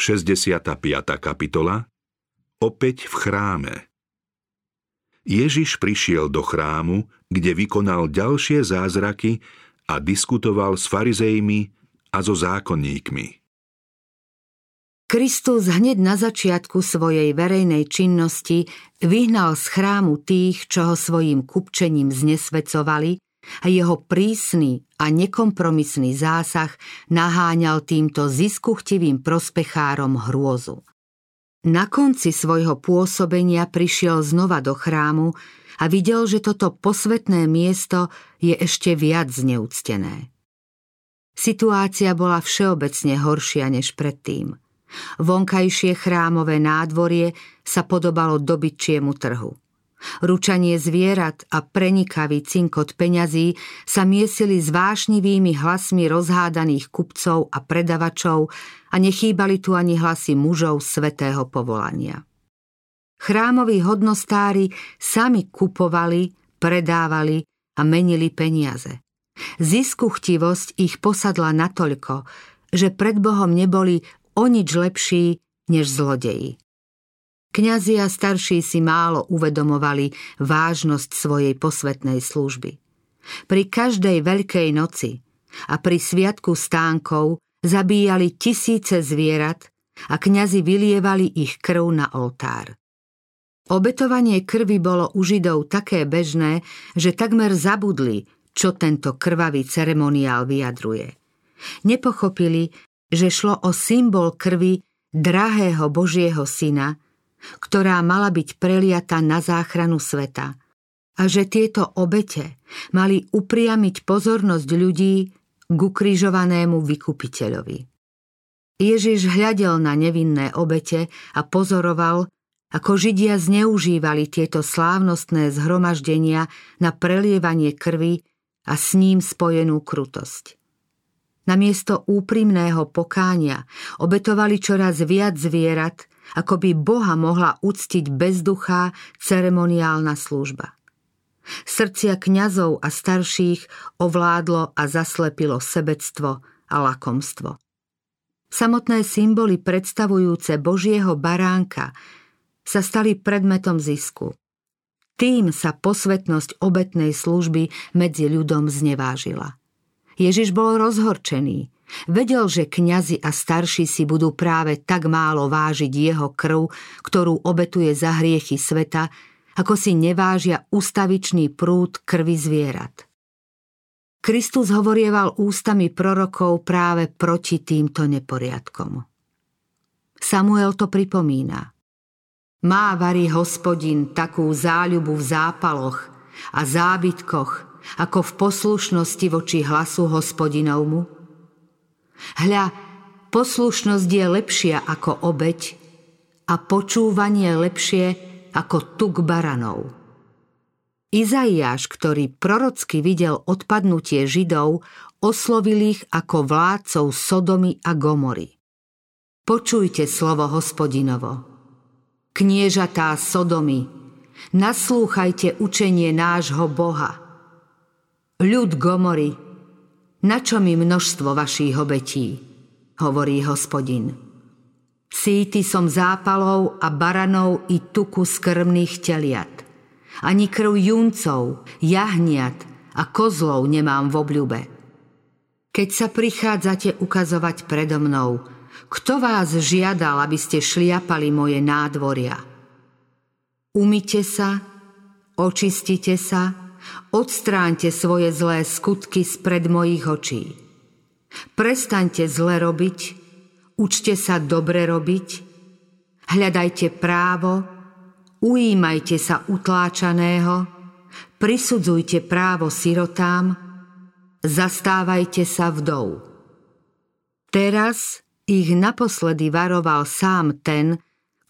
65. kapitola Opäť v chráme Ježiš prišiel do chrámu, kde vykonal ďalšie zázraky a diskutoval s farizejmi a so zákonníkmi. Kristus hneď na začiatku svojej verejnej činnosti vyhnal z chrámu tých, čo ho svojim kupčením znesvecovali a jeho prísny a nekompromisný zásah naháňal týmto ziskuchtivým prospechárom hrôzu. Na konci svojho pôsobenia prišiel znova do chrámu a videl, že toto posvetné miesto je ešte viac zneúctené. Situácia bola všeobecne horšia než predtým – Vonkajšie chrámové nádvorie sa podobalo dobyčiemu trhu. Ručanie zvierat a prenikavý cinkot peňazí sa miesili s vášnivými hlasmi rozhádaných kupcov a predavačov a nechýbali tu ani hlasy mužov svetého povolania. Chrámoví hodnostári sami kupovali, predávali a menili peniaze. Ziskuchtivosť ich posadla natoľko, že pred Bohom neboli o nič lepší než zlodeji. Kňazi a starší si málo uvedomovali vážnosť svojej posvetnej služby. Pri každej veľkej noci a pri sviatku stánkov zabíjali tisíce zvierat a kňazi vylievali ich krv na oltár. Obetovanie krvi bolo u Židov také bežné, že takmer zabudli, čo tento krvavý ceremoniál vyjadruje. Nepochopili, že šlo o symbol krvi drahého Božieho syna, ktorá mala byť preliata na záchranu sveta a že tieto obete mali upriamiť pozornosť ľudí k ukrižovanému vykupiteľovi. Ježiš hľadel na nevinné obete a pozoroval, ako Židia zneužívali tieto slávnostné zhromaždenia na prelievanie krvi a s ním spojenú krutosť. Namiesto úprimného pokánia obetovali čoraz viac zvierat, ako by Boha mohla uctiť bezduchá ceremoniálna služba. Srdcia kňazov a starších ovládlo a zaslepilo sebectvo a lakomstvo. Samotné symboly predstavujúce Božieho baránka sa stali predmetom zisku. Tým sa posvetnosť obetnej služby medzi ľudom znevážila. Ježiš bol rozhorčený. Vedel, že kňazi a starší si budú práve tak málo vážiť jeho krv, ktorú obetuje za hriechy sveta, ako si nevážia ustavičný prúd krvi zvierat. Kristus hovorieval ústami prorokov práve proti týmto neporiadkom. Samuel to pripomína. Má varí hospodin takú záľubu v zápaloch a zábytkoch, ako v poslušnosti voči hlasu hospodinovmu? Hľa, poslušnosť je lepšia ako obeď a počúvanie lepšie ako tuk baranov. Izaiáš, ktorý prorocky videl odpadnutie Židov, oslovil ich ako vládcov Sodomy a Gomory. Počujte slovo hospodinovo. Kniežatá Sodomy, naslúchajte učenie nášho Boha – Ľud Gomory, na čo mi množstvo vašich obetí, hovorí hospodin. Síty som zápalov a baranov i tuku skrmných teliat. Ani krv juncov, jahniat a kozlov nemám v obľube. Keď sa prichádzate ukazovať predo mnou, kto vás žiadal, aby ste šliapali moje nádvoria? Umite sa, očistite sa, Odstráňte svoje zlé skutky spred mojich očí. Prestaňte zle robiť, učte sa dobre robiť, hľadajte právo, ujímajte sa utláčaného, prisudzujte právo sirotám, zastávajte sa vdov. Teraz ich naposledy varoval sám ten,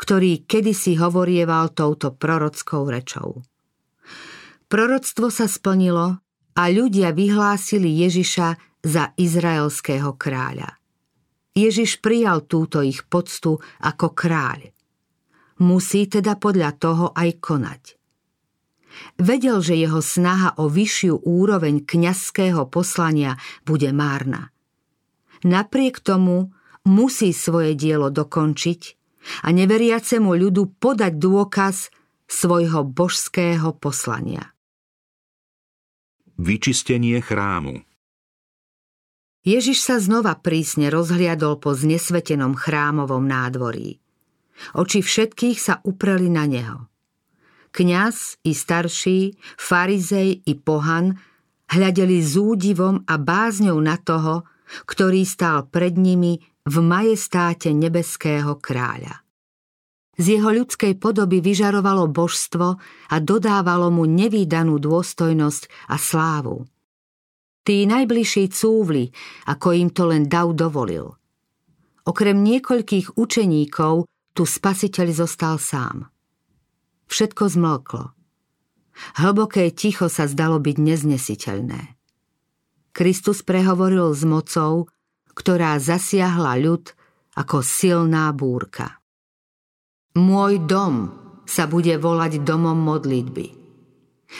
ktorý kedysi hovorieval touto prorockou rečou. Proroctvo sa splnilo a ľudia vyhlásili Ježiša za izraelského kráľa. Ježiš prijal túto ich poctu ako kráľ. Musí teda podľa toho aj konať. Vedel, že jeho snaha o vyššiu úroveň kňazského poslania bude márna. Napriek tomu musí svoje dielo dokončiť a neveriacemu ľudu podať dôkaz svojho božského poslania. Vyčistenie chrámu Ježiš sa znova prísne rozhliadol po znesvetenom chrámovom nádvorí. Oči všetkých sa upreli na neho. Kňaz i starší, farizej i pohan hľadeli s údivom a bázňou na toho, ktorý stál pred nimi v majestáte nebeského kráľa. Z jeho ľudskej podoby vyžarovalo božstvo a dodávalo mu nevýdanú dôstojnosť a slávu. Tí najbližší cúvli, ako im to len dav dovolil. Okrem niekoľkých učeníkov tu spasiteľ zostal sám. Všetko zmlklo. Hlboké ticho sa zdalo byť neznesiteľné. Kristus prehovoril s mocou, ktorá zasiahla ľud ako silná búrka. Môj dom sa bude volať domom modlitby,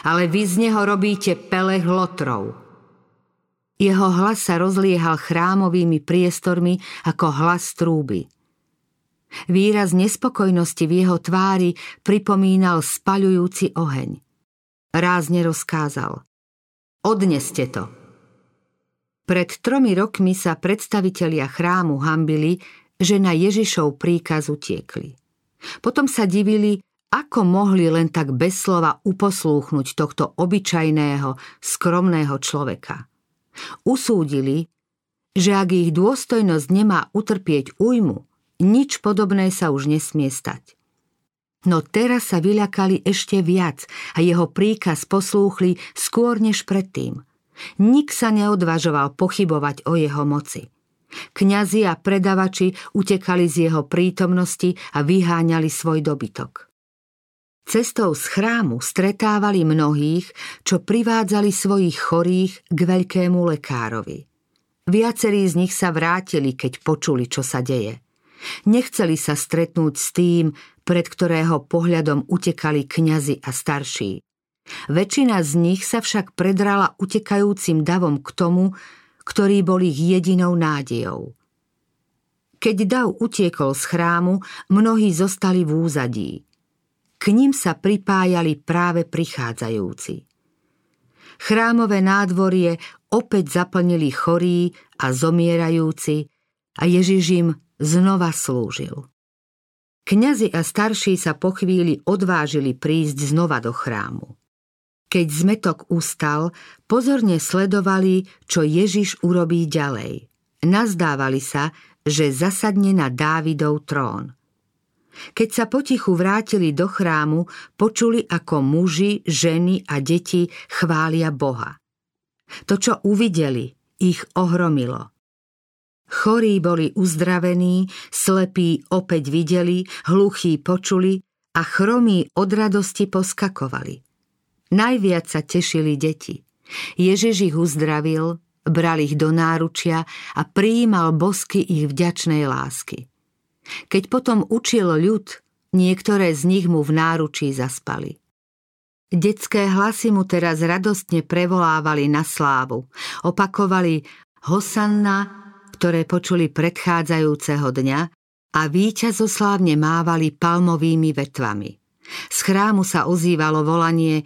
ale vy z neho robíte pelech lotrov – jeho hlas sa rozliehal chrámovými priestormi ako hlas trúby. Výraz nespokojnosti v jeho tvári pripomínal spaľujúci oheň. Rázne rozkázal. Odneste to. Pred tromi rokmi sa predstavitelia chrámu hambili, že na Ježišov príkaz utiekli. Potom sa divili, ako mohli len tak bez slova uposlúchnuť tohto obyčajného, skromného človeka. Usúdili, že ak ich dôstojnosť nemá utrpieť újmu, nič podobné sa už nesmie stať. No teraz sa vyľakali ešte viac a jeho príkaz poslúchli skôr než predtým. Nik sa neodvažoval pochybovať o jeho moci. Kňazi a predavači utekali z jeho prítomnosti a vyháňali svoj dobytok. Cestou z chrámu stretávali mnohých, čo privádzali svojich chorých k veľkému lekárovi. Viacerí z nich sa vrátili, keď počuli, čo sa deje. Nechceli sa stretnúť s tým, pred ktorého pohľadom utekali kňazi a starší. Väčšina z nich sa však predrala utekajúcim davom k tomu, ktorý bol ich jedinou nádejou. Keď dav utiekol z chrámu, mnohí zostali v úzadí – k ním sa pripájali práve prichádzajúci. Chrámové nádvorie opäť zaplnili chorí a zomierajúci a Ježiš im znova slúžil. Kňazi a starší sa po chvíli odvážili prísť znova do chrámu. Keď zmetok ustal, pozorne sledovali, čo Ježiš urobí ďalej. Nazdávali sa, že zasadne na Dávidov trón – keď sa potichu vrátili do chrámu, počuli, ako muži, ženy a deti chvália Boha. To, čo uvideli, ich ohromilo. Chorí boli uzdravení, slepí opäť videli, hluchí počuli a chromí od radosti poskakovali. Najviac sa tešili deti. Ježiš ich uzdravil, bral ich do náručia a prijímal bosky ich vďačnej lásky. Keď potom učil ľud, niektoré z nich mu v náručí zaspali. Detské hlasy mu teraz radostne prevolávali na slávu. Opakovali Hosanna, ktoré počuli predchádzajúceho dňa a víťazoslávne mávali palmovými vetvami. Z chrámu sa ozývalo volanie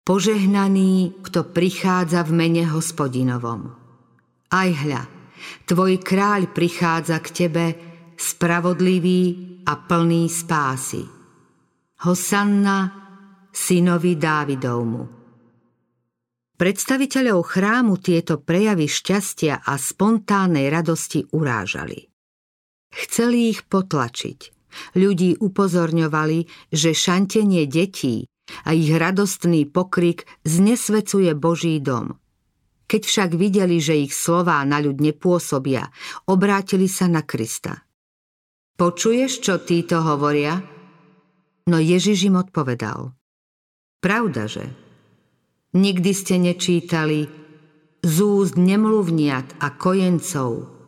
Požehnaný, kto prichádza v mene hospodinovom. Aj hľa, tvoj kráľ prichádza k tebe, spravodlivý a plný spásy. Hosanna, synovi Dávidovmu. Predstaviteľov chrámu tieto prejavy šťastia a spontánnej radosti urážali. Chceli ich potlačiť. Ľudí upozorňovali, že šantenie detí a ich radostný pokrik znesvecuje Boží dom. Keď však videli, že ich slová na ľud nepôsobia, obrátili sa na Krista. Počuješ, čo títo hovoria? No Ježiš im odpovedal. Pravda, že? Nikdy ste nečítali z úst nemluvniat a kojencov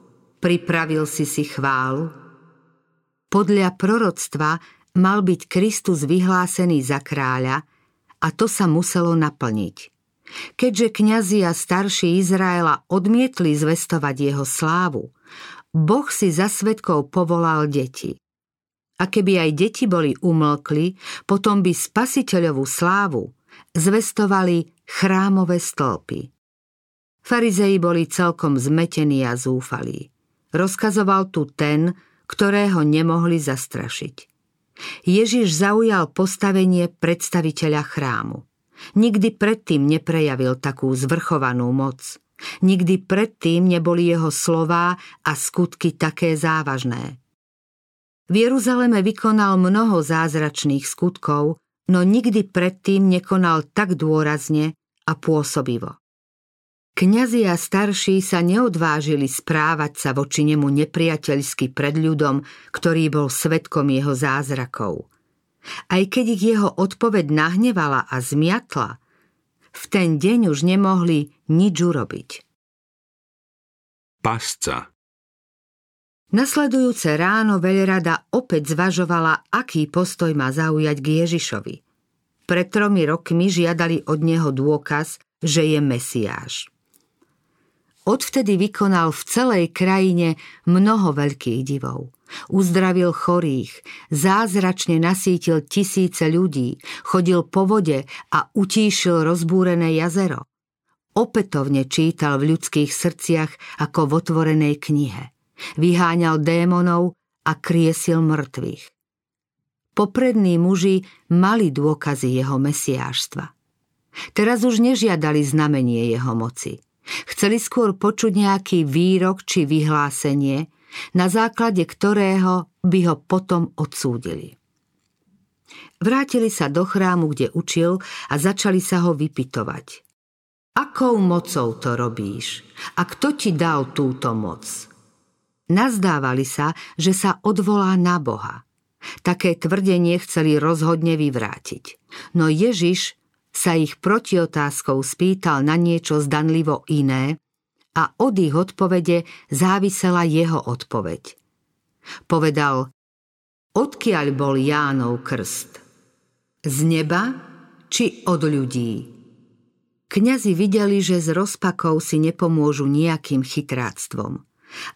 pripravil si si chválu? Podľa proroctva mal byť Kristus vyhlásený za kráľa a to sa muselo naplniť. Keďže kňazi a starší Izraela odmietli zvestovať jeho slávu, Boh si za svetkov povolal deti. A keby aj deti boli umlkli, potom by spasiteľovú slávu zvestovali chrámové stĺpy. Farizei boli celkom zmetení a zúfalí. Rozkazoval tu ten, ktorého nemohli zastrašiť. Ježiš zaujal postavenie predstaviteľa chrámu. Nikdy predtým neprejavil takú zvrchovanú moc. Nikdy predtým neboli jeho slová a skutky také závažné. V Jeruzaleme vykonal mnoho zázračných skutkov, no nikdy predtým nekonal tak dôrazne a pôsobivo. Kňazi a starší sa neodvážili správať sa voči nemu nepriateľsky pred ľudom, ktorý bol svetkom jeho zázrakov. Aj keď ich jeho odpoveď nahnevala a zmiatla, v ten deň už nemohli nič urobiť. Pasca Nasledujúce ráno veľrada opäť zvažovala, aký postoj má zaujať k Ježišovi. Pred tromi rokmi žiadali od neho dôkaz, že je Mesiáš. Odvtedy vykonal v celej krajine mnoho veľkých divov. Uzdravil chorých, zázračne nasítil tisíce ľudí, chodil po vode a utíšil rozbúrené jazero. Opätovne čítal v ľudských srdciach ako v otvorenej knihe. Vyháňal démonov a kriesil mŕtvych. Poprední muži mali dôkazy jeho mesiáštva. Teraz už nežiadali znamenie jeho moci – Chceli skôr počuť nejaký výrok či vyhlásenie, na základe ktorého by ho potom odsúdili. Vrátili sa do chrámu, kde učil a začali sa ho vypitovať. Akou mocou to robíš? A kto ti dal túto moc? Nazdávali sa, že sa odvolá na Boha. Také tvrdenie chceli rozhodne vyvrátiť. No Ježiš sa ich protiotázkou spýtal na niečo zdanlivo iné a od ich odpovede závisela jeho odpoveď. Povedal, odkiaľ bol Jánov krst? Z neba či od ľudí? Kňazi videli, že z rozpakov si nepomôžu nejakým chytráctvom.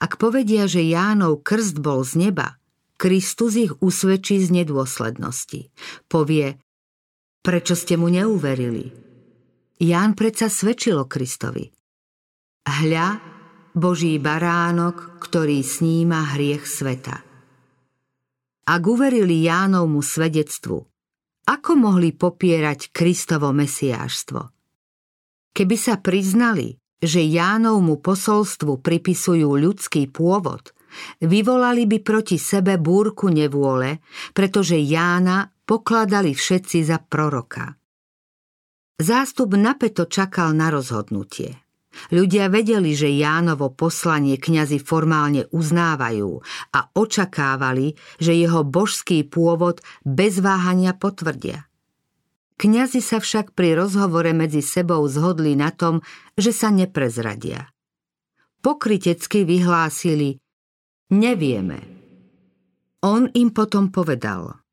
Ak povedia, že Jánov krst bol z neba, Kristus ich usvedčí z nedôslednosti. Povie, Prečo ste mu neuverili? Ján predsa svedčil o Kristovi. Hľa, Boží baránok, ktorý sníma hriech sveta. Ak uverili Jánovmu svedectvu, ako mohli popierať Kristovo mesiáštvo? Keby sa priznali, že Jánovmu posolstvu pripisujú ľudský pôvod, vyvolali by proti sebe búrku nevôle, pretože Jána pokladali všetci za proroka. Zástup napeto čakal na rozhodnutie. Ľudia vedeli, že Jánovo poslanie kňazi formálne uznávajú a očakávali, že jeho božský pôvod bez váhania potvrdia. Kňazi sa však pri rozhovore medzi sebou zhodli na tom, že sa neprezradia. Pokrytecky vyhlásili Nevieme. On im potom povedal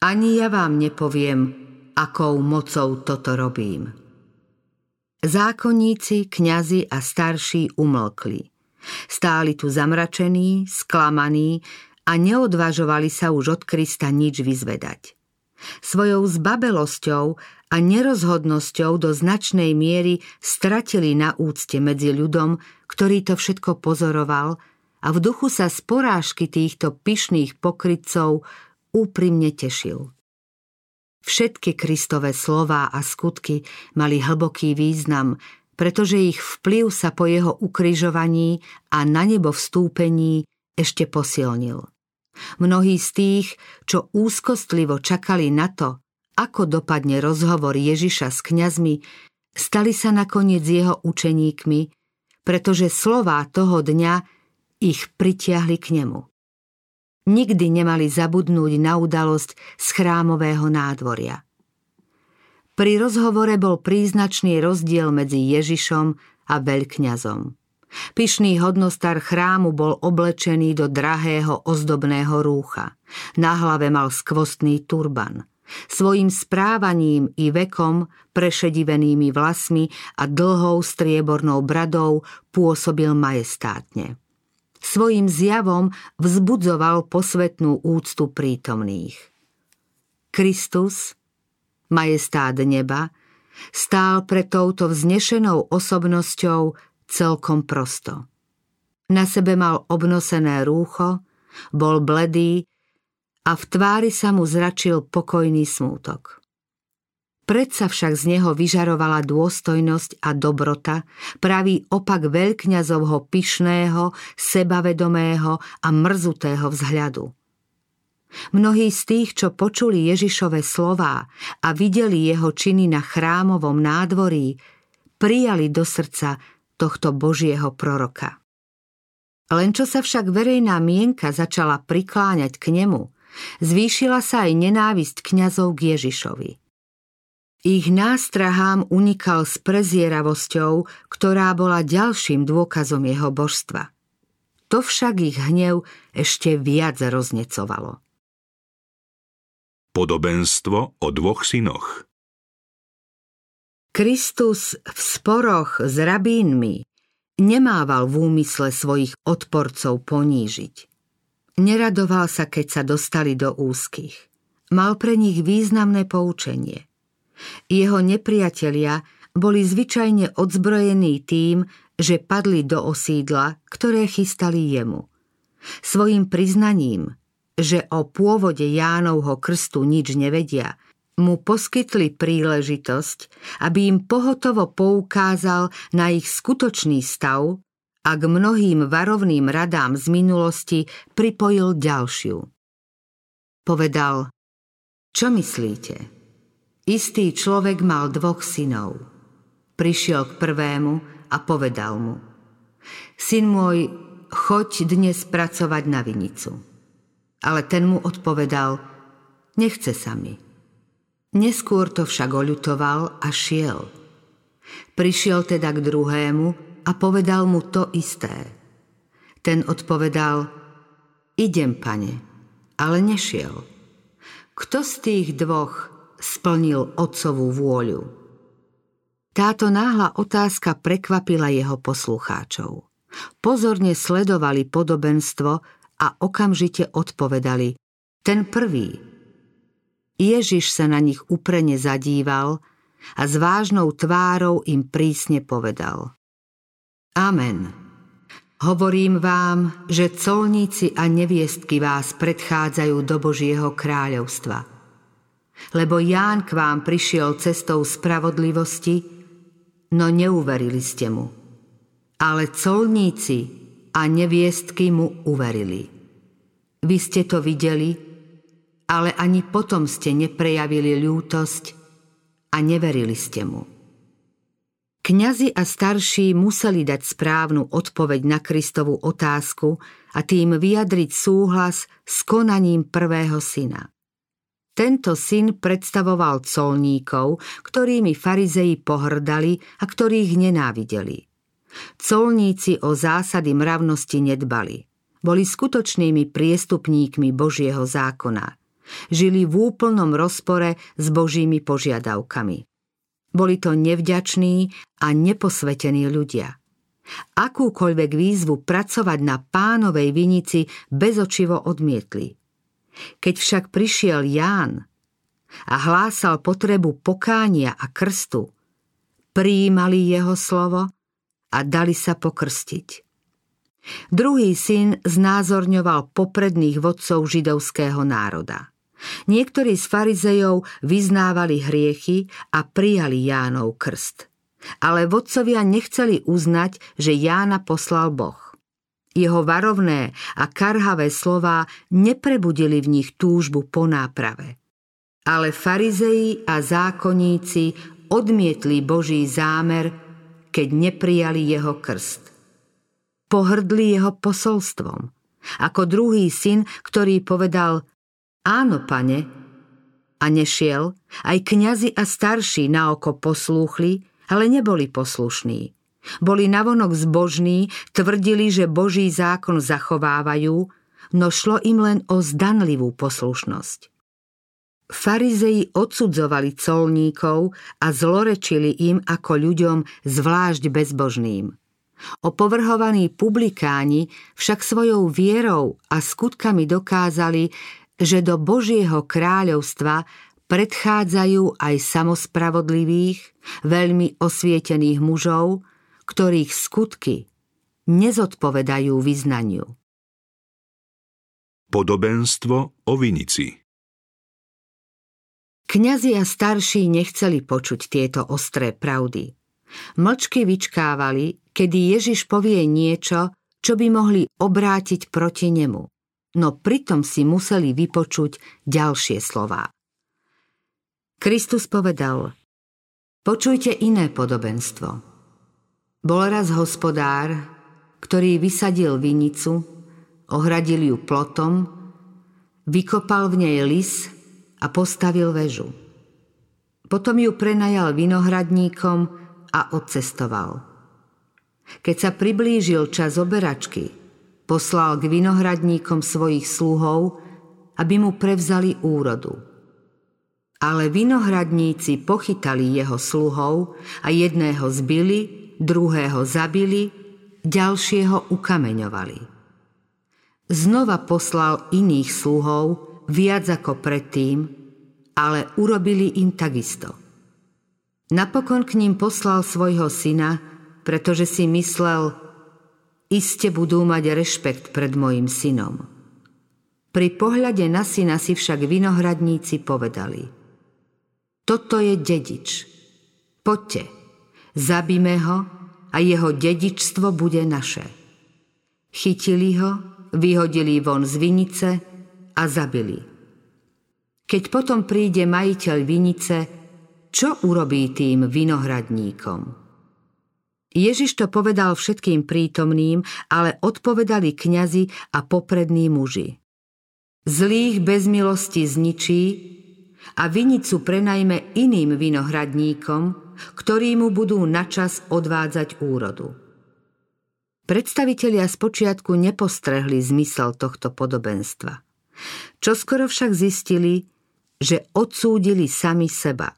ani ja vám nepoviem, akou mocou toto robím. Zákonníci, kňazi a starší umlkli. Stáli tu zamračení, sklamaní a neodvažovali sa už od Krista nič vyzvedať. Svojou zbabelosťou a nerozhodnosťou do značnej miery stratili na úcte medzi ľudom, ktorý to všetko pozoroval a v duchu sa z porážky týchto pyšných pokrytcov úprimne tešil. Všetky Kristové slová a skutky mali hlboký význam, pretože ich vplyv sa po jeho ukrižovaní a na nebo vstúpení ešte posilnil. Mnohí z tých, čo úzkostlivo čakali na to, ako dopadne rozhovor Ježiša s kňazmi, stali sa nakoniec jeho učeníkmi, pretože slová toho dňa ich pritiahli k nemu nikdy nemali zabudnúť na udalosť z chrámového nádvoria. Pri rozhovore bol príznačný rozdiel medzi Ježišom a veľkňazom. Pyšný hodnostar chrámu bol oblečený do drahého ozdobného rúcha. Na hlave mal skvostný turban. Svojím správaním i vekom, prešedivenými vlasmi a dlhou striebornou bradou pôsobil majestátne. Svojim zjavom vzbudzoval posvetnú úctu prítomných. Kristus, majestát neba, stál pre touto vznešenou osobnosťou celkom prosto. Na sebe mal obnosené rúcho, bol bledý a v tvári sa mu zračil pokojný smútok. Predsa však z neho vyžarovala dôstojnosť a dobrota, pravý opak veľkňazovho pyšného, sebavedomého a mrzutého vzhľadu. Mnohí z tých, čo počuli Ježišove slová a videli jeho činy na chrámovom nádvorí, prijali do srdca tohto Božieho proroka. Len čo sa však verejná mienka začala prikláňať k nemu, zvýšila sa aj nenávisť kňazov k Ježišovi. Ich nástrahám unikal s prezieravosťou, ktorá bola ďalším dôkazom jeho božstva. To však ich hnev ešte viac roznecovalo. Podobenstvo o dvoch synoch Kristus v sporoch s rabínmi nemával v úmysle svojich odporcov ponížiť. Neradoval sa, keď sa dostali do úzkých. Mal pre nich významné poučenie. Jeho nepriatelia boli zvyčajne odzbrojení tým, že padli do osídla, ktoré chystali jemu. Svojim priznaním, že o pôvode Jánovho krstu nič nevedia, mu poskytli príležitosť, aby im pohotovo poukázal na ich skutočný stav a k mnohým varovným radám z minulosti pripojil ďalšiu. Povedal, čo myslíte? Istý človek mal dvoch synov. Prišiel k prvému a povedal mu, syn môj, choď dnes pracovať na vinicu. Ale ten mu odpovedal, nechce sa mi. Neskôr to však oľutoval a šiel. Prišiel teda k druhému a povedal mu to isté. Ten odpovedal, idem, pane, ale nešiel. Kto z tých dvoch splnil otcovú vôľu? Táto náhla otázka prekvapila jeho poslucháčov. Pozorne sledovali podobenstvo, a okamžite odpovedali Ten prvý. Ježiš sa na nich uprene zadíval a s vážnou tvárou im prísne povedal Amen. Hovorím vám, že colníci a neviestky vás predchádzajú do Božieho kráľovstva. Lebo Ján k vám prišiel cestou spravodlivosti, no neuverili ste mu. Ale colníci a neviestky mu uverili. Vy ste to videli, ale ani potom ste neprejavili ľútosť a neverili ste mu. Kňazi a starší museli dať správnu odpoveď na Kristovu otázku a tým vyjadriť súhlas s konaním prvého syna. Tento syn predstavoval colníkov, ktorými farizei pohrdali a ktorých nenávideli. Colníci o zásady mravnosti nedbali. Boli skutočnými priestupníkmi Božieho zákona. Žili v úplnom rozpore s Božími požiadavkami. Boli to nevďační a neposvetení ľudia. Akúkoľvek výzvu pracovať na pánovej vinici bezočivo odmietli. Keď však prišiel Ján a hlásal potrebu pokánia a krstu, prijímali jeho slovo a dali sa pokrstiť. Druhý syn znázorňoval popredných vodcov židovského národa. Niektorí z farizejov vyznávali hriechy a prijali Jánov krst. Ale vodcovia nechceli uznať, že Jána poslal Boh. Jeho varovné a karhavé slová neprebudili v nich túžbu po náprave. Ale farizeji a zákonníci odmietli Boží zámer keď neprijali jeho krst. Pohrdli jeho posolstvom, ako druhý syn, ktorý povedal Áno, pane, a nešiel, aj kňazi a starší na oko poslúchli, ale neboli poslušní. Boli navonok zbožní, tvrdili, že Boží zákon zachovávajú, no šlo im len o zdanlivú poslušnosť. Farizei odsudzovali colníkov a zlorečili im ako ľuďom zvlášť bezbožným. Opovrhovaní publikáni však svojou vierou a skutkami dokázali, že do Božieho kráľovstva predchádzajú aj samospravodlivých, veľmi osvietených mužov, ktorých skutky nezodpovedajú vyznaniu. Podobenstvo o vinici Kňazi a starší nechceli počuť tieto ostré pravdy. Mlčky vyčkávali, kedy Ježiš povie niečo, čo by mohli obrátiť proti nemu. No pritom si museli vypočuť ďalšie slová. Kristus povedal, počujte iné podobenstvo. Bol raz hospodár, ktorý vysadil vinicu, ohradil ju plotom, vykopal v nej lis a postavil väžu. Potom ju prenajal vinohradníkom a odcestoval. Keď sa priblížil čas oberačky, poslal k vinohradníkom svojich sluhov, aby mu prevzali úrodu. Ale vinohradníci pochytali jeho sluhov a jedného zbili, druhého zabili, ďalšieho ukameňovali. Znova poslal iných sluhov, viac ako predtým, ale urobili im takisto. Napokon k ním poslal svojho syna, pretože si myslel, iste budú mať rešpekt pred mojim synom. Pri pohľade na syna si však vinohradníci povedali Toto je dedič. Poďte, zabíme ho a jeho dedičstvo bude naše. Chytili ho, vyhodili von z vinice a zabili. Keď potom príde majiteľ vinice, čo urobí tým vinohradníkom? Ježiš to povedal všetkým prítomným, ale odpovedali kňazi a poprední muži. Zlých bez milosti zničí a vinicu prenajme iným vinohradníkom, ktorí mu budú načas odvádzať úrodu. Predstavitelia spočiatku nepostrehli zmysel tohto podobenstva. Čoskoro však zistili, že odsúdili sami seba.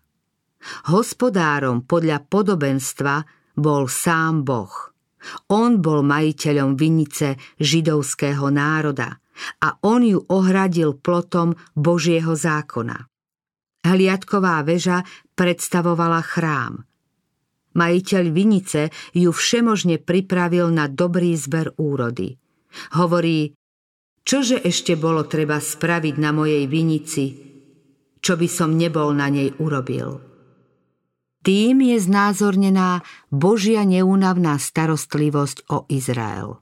Hospodárom podľa podobenstva bol sám Boh. On bol majiteľom vinice židovského národa a on ju ohradil plotom Božieho zákona. Hliadková väža predstavovala chrám. Majiteľ vinice ju všemožne pripravil na dobrý zber úrody. Hovorí, Čože ešte bolo treba spraviť na mojej vinici, čo by som nebol na nej urobil? Tým je znázornená Božia neúnavná starostlivosť o Izrael.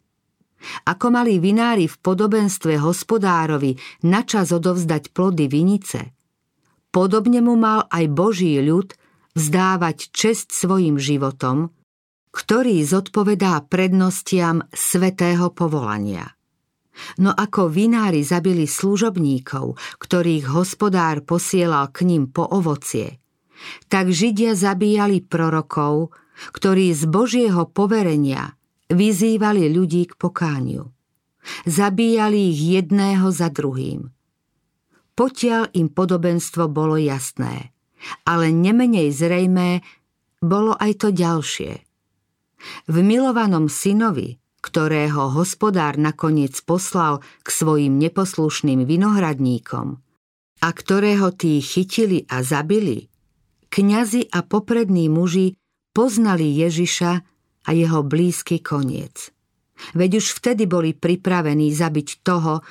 Ako mali vinári v podobenstve hospodárovi načas odovzdať plody vinice, podobne mu mal aj Boží ľud vzdávať čest svojim životom, ktorý zodpovedá prednostiam svetého povolania. No ako vinári zabili služobníkov, ktorých hospodár posielal k ním po ovocie, tak Židia zabíjali prorokov, ktorí z Božieho poverenia vyzývali ľudí k pokániu. Zabíjali ich jedného za druhým. Potiaľ im podobenstvo bolo jasné, ale nemenej zrejmé bolo aj to ďalšie. V milovanom synovi, ktorého hospodár nakoniec poslal k svojim neposlušným vinohradníkom a ktorého tí chytili a zabili, kňazi a poprední muži poznali Ježiša a jeho blízky koniec. Veď už vtedy boli pripravení zabiť toho,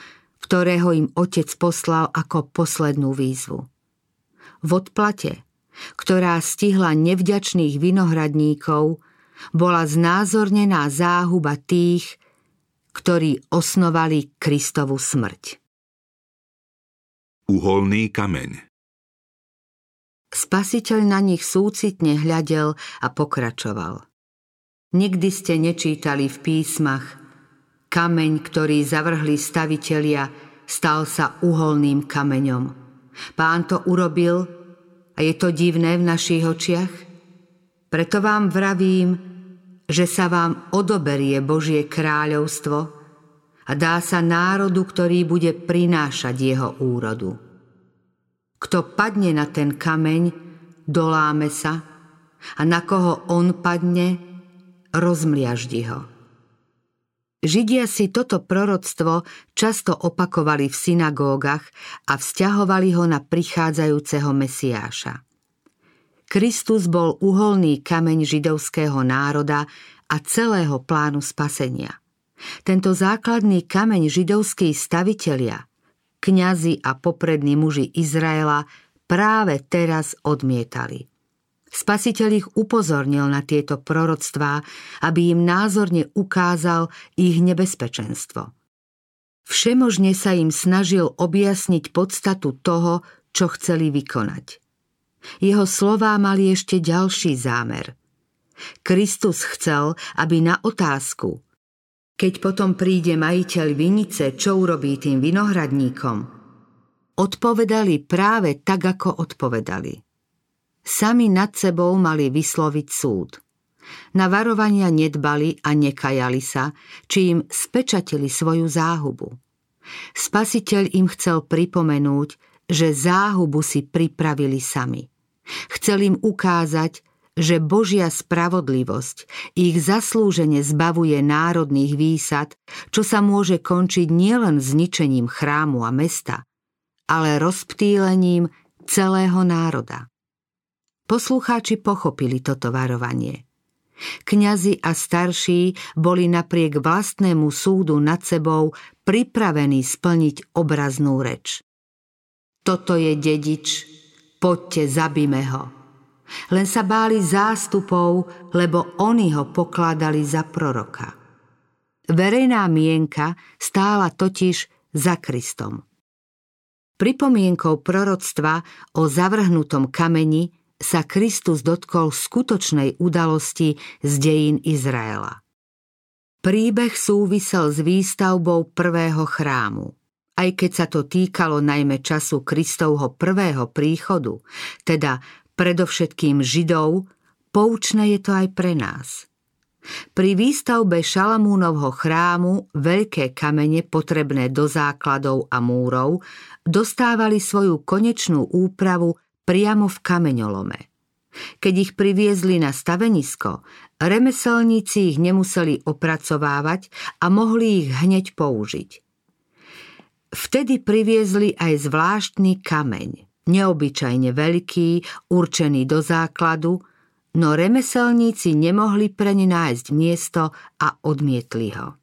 ktorého im otec poslal ako poslednú výzvu. V odplate, ktorá stihla nevďačných vinohradníkov, bola znázornená záhuba tých, ktorí osnovali Kristovu smrť. Uholný kameň Spasiteľ na nich súcitne hľadel a pokračoval. Nikdy ste nečítali v písmach Kameň, ktorý zavrhli stavitelia, stal sa uholným kameňom. Pán to urobil a je to divné v našich očiach? Preto vám vravím, že sa vám odoberie Božie kráľovstvo a dá sa národu, ktorý bude prinášať jeho úrodu. Kto padne na ten kameň, doláme sa a na koho on padne, rozmliaždi ho. Židia si toto proroctvo často opakovali v synagógach a vzťahovali ho na prichádzajúceho Mesiáša. Kristus bol uholný kameň židovského národa a celého plánu spasenia. Tento základný kameň židovskí stavitelia, kňazi a poprední muži Izraela práve teraz odmietali – Spasiteľ ich upozornil na tieto proroctvá, aby im názorne ukázal ich nebezpečenstvo. Všemožne sa im snažil objasniť podstatu toho, čo chceli vykonať. Jeho slová mali ešte ďalší zámer. Kristus chcel, aby na otázku, keď potom príde majiteľ vinice, čo urobí tým vinohradníkom, odpovedali práve tak, ako odpovedali sami nad sebou mali vysloviť súd. Na varovania nedbali a nekajali sa, či im spečatili svoju záhubu. Spasiteľ im chcel pripomenúť, že záhubu si pripravili sami. Chcel im ukázať, že Božia spravodlivosť ich zaslúžene zbavuje národných výsad, čo sa môže končiť nielen zničením chrámu a mesta, ale rozptýlením celého národa. Poslucháči pochopili toto varovanie. Kňazi a starší boli napriek vlastnému súdu nad sebou pripravení splniť obraznú reč. Toto je dedič, poďte, zabíme ho. Len sa báli zástupov, lebo oni ho pokladali za proroka. Verejná mienka stála totiž za Kristom. Pripomienkou proroctva o zavrhnutom kameni sa Kristus dotkol skutočnej udalosti z dejín Izraela. Príbeh súvisel s výstavbou prvého chrámu. Aj keď sa to týkalo najmä času Kristovho prvého príchodu, teda predovšetkým Židov, poučné je to aj pre nás. Pri výstavbe Šalamúnovho chrámu veľké kamene potrebné do základov a múrov dostávali svoju konečnú úpravu priamo v kameňolome. Keď ich priviezli na stavenisko, remeselníci ich nemuseli opracovávať a mohli ich hneď použiť. Vtedy priviezli aj zvláštny kameň, neobyčajne veľký, určený do základu, no remeselníci nemohli pre ne nájsť miesto a odmietli ho.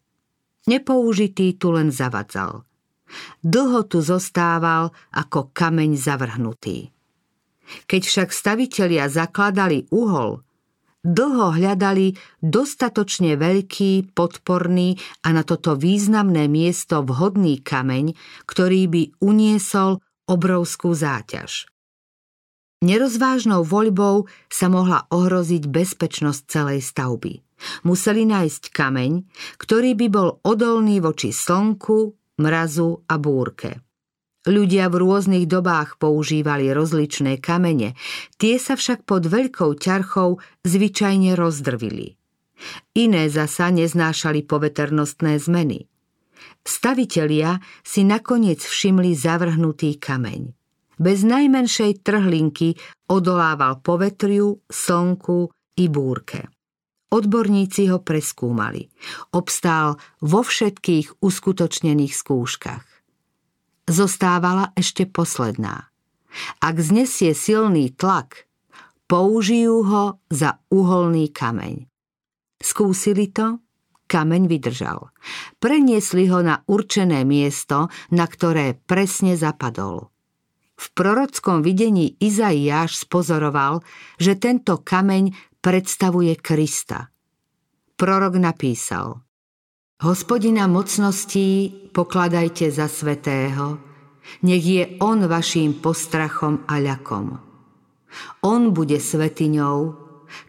Nepoužitý tu len zavadzal. Dlho tu zostával ako kameň zavrhnutý. Keď však stavitelia zakladali uhol, dlho hľadali dostatočne veľký, podporný a na toto významné miesto vhodný kameň, ktorý by uniesol obrovskú záťaž. Nerozvážnou voľbou sa mohla ohroziť bezpečnosť celej stavby. Museli nájsť kameň, ktorý by bol odolný voči slnku, mrazu a búrke. Ľudia v rôznych dobách používali rozličné kamene, tie sa však pod veľkou ťarchou zvyčajne rozdrvili. Iné zasa neznášali poveternostné zmeny. Stavitelia si nakoniec všimli zavrhnutý kameň. Bez najmenšej trhlinky odolával povetriu, slnku i búrke. Odborníci ho preskúmali. Obstál vo všetkých uskutočnených skúškach zostávala ešte posledná. Ak znesie silný tlak, použijú ho za uholný kameň. Skúsili to, kameň vydržal. Preniesli ho na určené miesto, na ktoré presne zapadol. V prorockom videní Izaiáš spozoroval, že tento kameň predstavuje Krista. Prorok napísal Hospodina mocností pokladajte za svetého, nech je On vaším postrachom a ľakom. On bude svetiňou,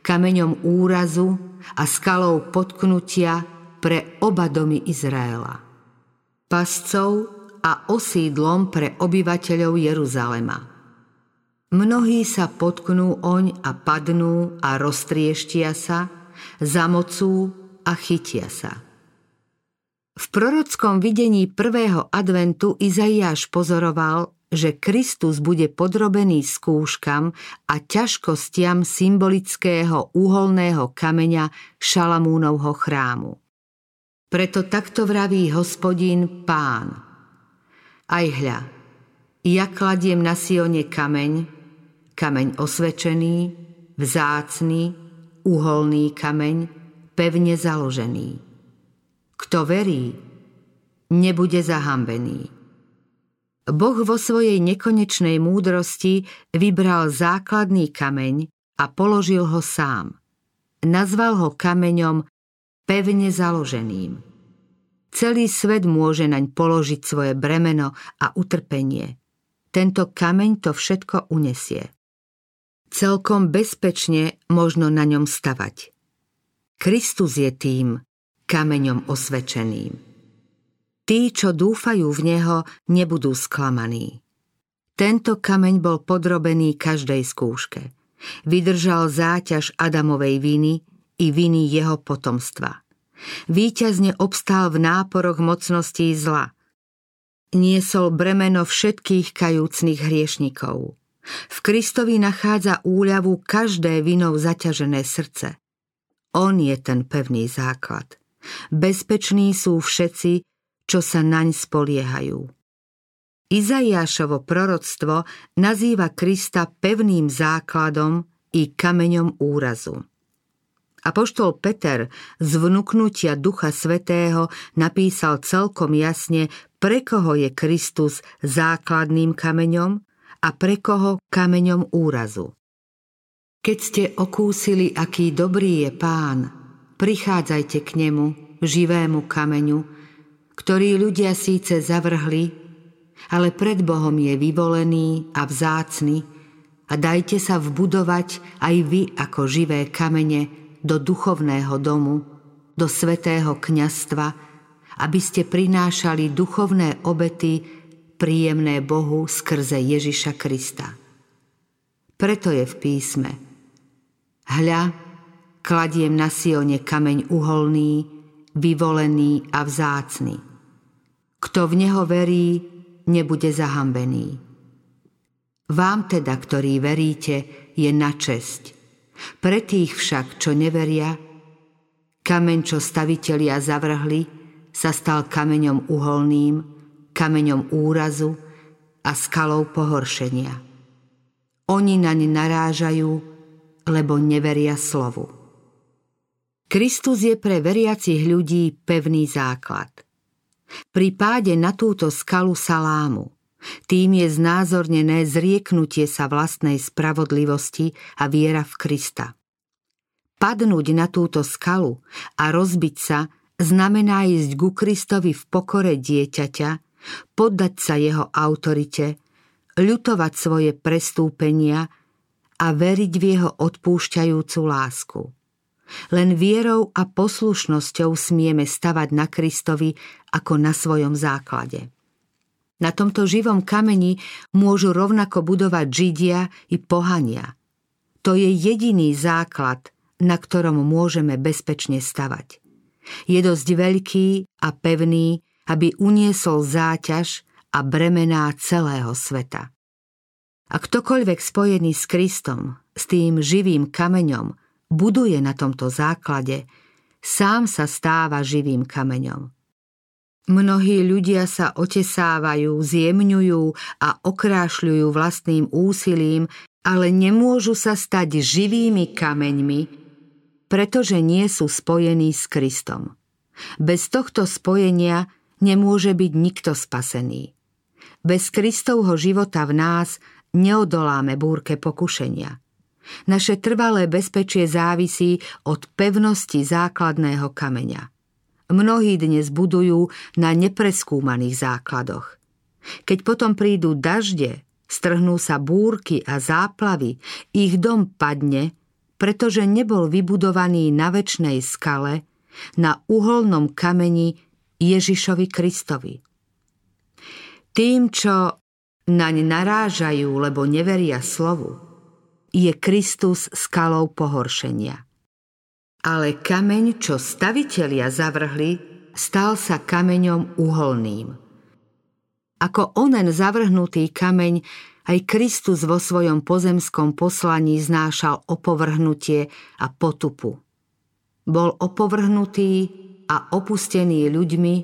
kameňom úrazu a skalou potknutia pre oba domy Izraela. Pascov a osídlom pre obyvateľov Jeruzalema. Mnohí sa potknú oň a padnú a roztrieštia sa, zamocú a chytia sa. V prorockom videní prvého adventu Izaiáš pozoroval, že Kristus bude podrobený skúškam a ťažkostiam symbolického úholného kameňa Šalamúnovho chrámu. Preto takto vraví hospodín pán. Aj hľa, ja kladiem na Sione kameň, kameň osvečený, vzácný, uholný kameň, pevne založený. Kto verí, nebude zahambený. Boh vo svojej nekonečnej múdrosti vybral základný kameň a položil ho sám. Nazval ho kameňom pevne založeným. Celý svet môže naň položiť svoje bremeno a utrpenie. Tento kameň to všetko unesie. Celkom bezpečne možno na ňom stavať. Kristus je tým kameňom osvečeným. Tí, čo dúfajú v Neho, nebudú sklamaní. Tento kameň bol podrobený každej skúške. Vydržal záťaž Adamovej viny i viny jeho potomstva. Výťazne obstál v náporoch mocností zla. Niesol bremeno všetkých kajúcných hriešnikov. V Kristovi nachádza úľavu každé vinou zaťažené srdce. On je ten pevný základ. Bezpeční sú všetci, čo sa naň spoliehajú. Izaiášovo proroctvo nazýva Krista pevným základom i kameňom úrazu. Apoštol Peter z vnúknutia Ducha Svetého napísal celkom jasne, pre koho je Kristus základným kameňom a pre koho kameňom úrazu. Keď ste okúsili, aký dobrý je pán, prichádzajte k nemu, živému kameňu, ktorý ľudia síce zavrhli, ale pred Bohom je vyvolený a vzácny a dajte sa vbudovať aj vy ako živé kamene do duchovného domu, do svetého kňastva, aby ste prinášali duchovné obety príjemné Bohu skrze Ježiša Krista. Preto je v písme Hľa, kladiem na Sione kameň uholný, vyvolený a vzácny. Kto v Neho verí, nebude zahambený. Vám teda, ktorí veríte, je na česť. Pre tých však, čo neveria, kameň, čo stavitelia zavrhli, sa stal kameňom uholným, kameňom úrazu a skalou pohoršenia. Oni naň narážajú, lebo neveria slovu. Kristus je pre veriacich ľudí pevný základ. Pri páde na túto skalu salámu tým je znázornené zrieknutie sa vlastnej spravodlivosti a viera v Krista. Padnúť na túto skalu a rozbiť sa znamená ísť ku Kristovi v pokore dieťaťa, poddať sa jeho autorite, ľutovať svoje prestúpenia a veriť v jeho odpúšťajúcu lásku. Len vierou a poslušnosťou smieme stavať na Kristovi ako na svojom základe. Na tomto živom kameni môžu rovnako budovať Židia i pohania. To je jediný základ, na ktorom môžeme bezpečne stavať. Je dosť veľký a pevný, aby uniesol záťaž a bremená celého sveta. A ktokoľvek spojený s Kristom, s tým živým kameňom, buduje na tomto základe, sám sa stáva živým kameňom. Mnohí ľudia sa otesávajú, zjemňujú a okrášľujú vlastným úsilím, ale nemôžu sa stať živými kameňmi, pretože nie sú spojení s Kristom. Bez tohto spojenia nemôže byť nikto spasený. Bez Kristovho života v nás neodoláme búrke pokušenia. Naše trvalé bezpečie závisí od pevnosti základného kameňa. Mnohí dnes budujú na nepreskúmaných základoch. Keď potom prídu dažde, strhnú sa búrky a záplavy, ich dom padne, pretože nebol vybudovaný na väčšnej skale, na uholnom kameni Ježišovi Kristovi. Tým, čo naň narážajú, lebo neveria slovu, je Kristus skalou pohoršenia. Ale kameň, čo stavitelia zavrhli, stal sa kameňom uholným. Ako onen zavrhnutý kameň, aj Kristus vo svojom pozemskom poslaní znášal opovrhnutie a potupu. Bol opovrhnutý a opustený ľuďmi,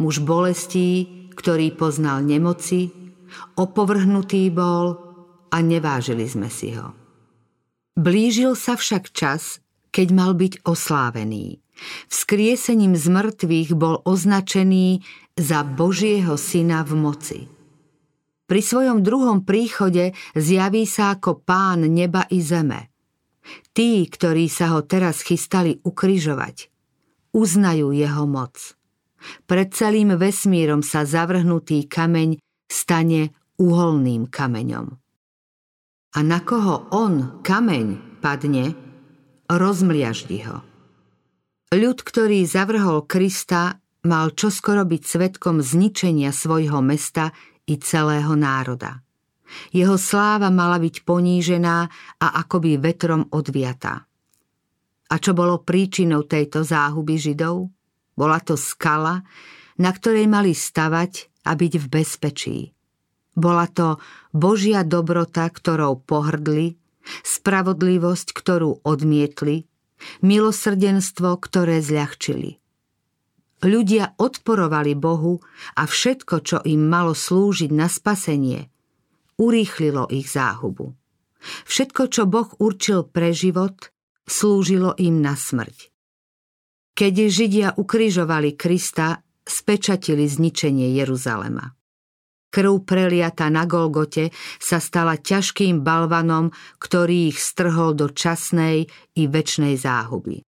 muž bolestí, ktorý poznal nemoci, opovrhnutý bol a nevážili sme si ho. Blížil sa však čas, keď mal byť oslávený. Vzkriesením z mŕtvych bol označený za Božieho syna v moci. Pri svojom druhom príchode zjaví sa ako pán neba i zeme. Tí, ktorí sa ho teraz chystali ukryžovať, uznajú jeho moc. Pred celým vesmírom sa zavrhnutý kameň stane uholným kameňom. A na koho on, kameň, padne, rozmliaždi ho. Ľud, ktorý zavrhol Krista, mal čoskoro byť svetkom zničenia svojho mesta i celého národa. Jeho sláva mala byť ponížená a akoby vetrom odviatá. A čo bolo príčinou tejto záhuby Židov? Bola to skala, na ktorej mali stavať a byť v bezpečí. Bola to Božia dobrota, ktorou pohrdli, spravodlivosť, ktorú odmietli, milosrdenstvo, ktoré zľahčili. Ľudia odporovali Bohu a všetko, čo im malo slúžiť na spasenie, urýchlilo ich záhubu. Všetko, čo Boh určil pre život, slúžilo im na smrť. Keď Židia ukrižovali Krista, spečatili zničenie Jeruzalema. Krv preliata na Golgote sa stala ťažkým balvanom, ktorý ich strhol do časnej i väčšnej záhuby.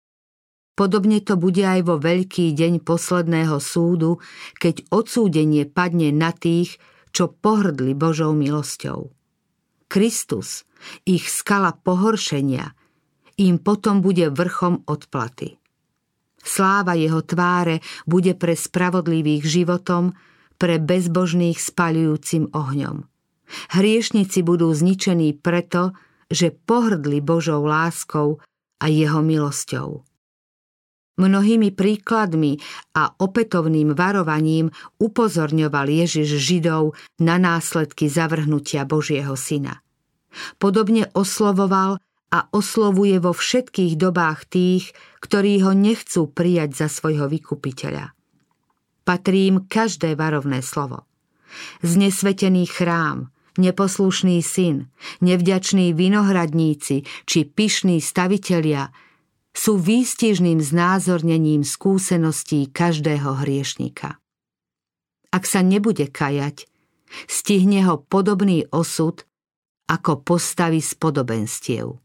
Podobne to bude aj vo veľký deň posledného súdu, keď odsúdenie padne na tých, čo pohrdli Božou milosťou. Kristus, ich skala pohoršenia, im potom bude vrchom odplaty. Sláva jeho tváre bude pre spravodlivých životom, pre bezbožných spaľujúcim ohňom. Hriešnici budú zničení preto, že pohrdli Božou láskou a jeho milosťou. Mnohými príkladmi a opätovným varovaním upozorňoval Ježiš Židov na následky zavrhnutia Božieho syna. Podobne oslovoval a oslovuje vo všetkých dobách tých, ktorí ho nechcú prijať za svojho vykupiteľa patrí im každé varovné slovo. Znesvetený chrám, neposlušný syn, nevďační vinohradníci či pyšní stavitelia sú výstižným znázornením skúseností každého hriešnika. Ak sa nebude kajať, stihne ho podobný osud ako postavy z podobenstiev.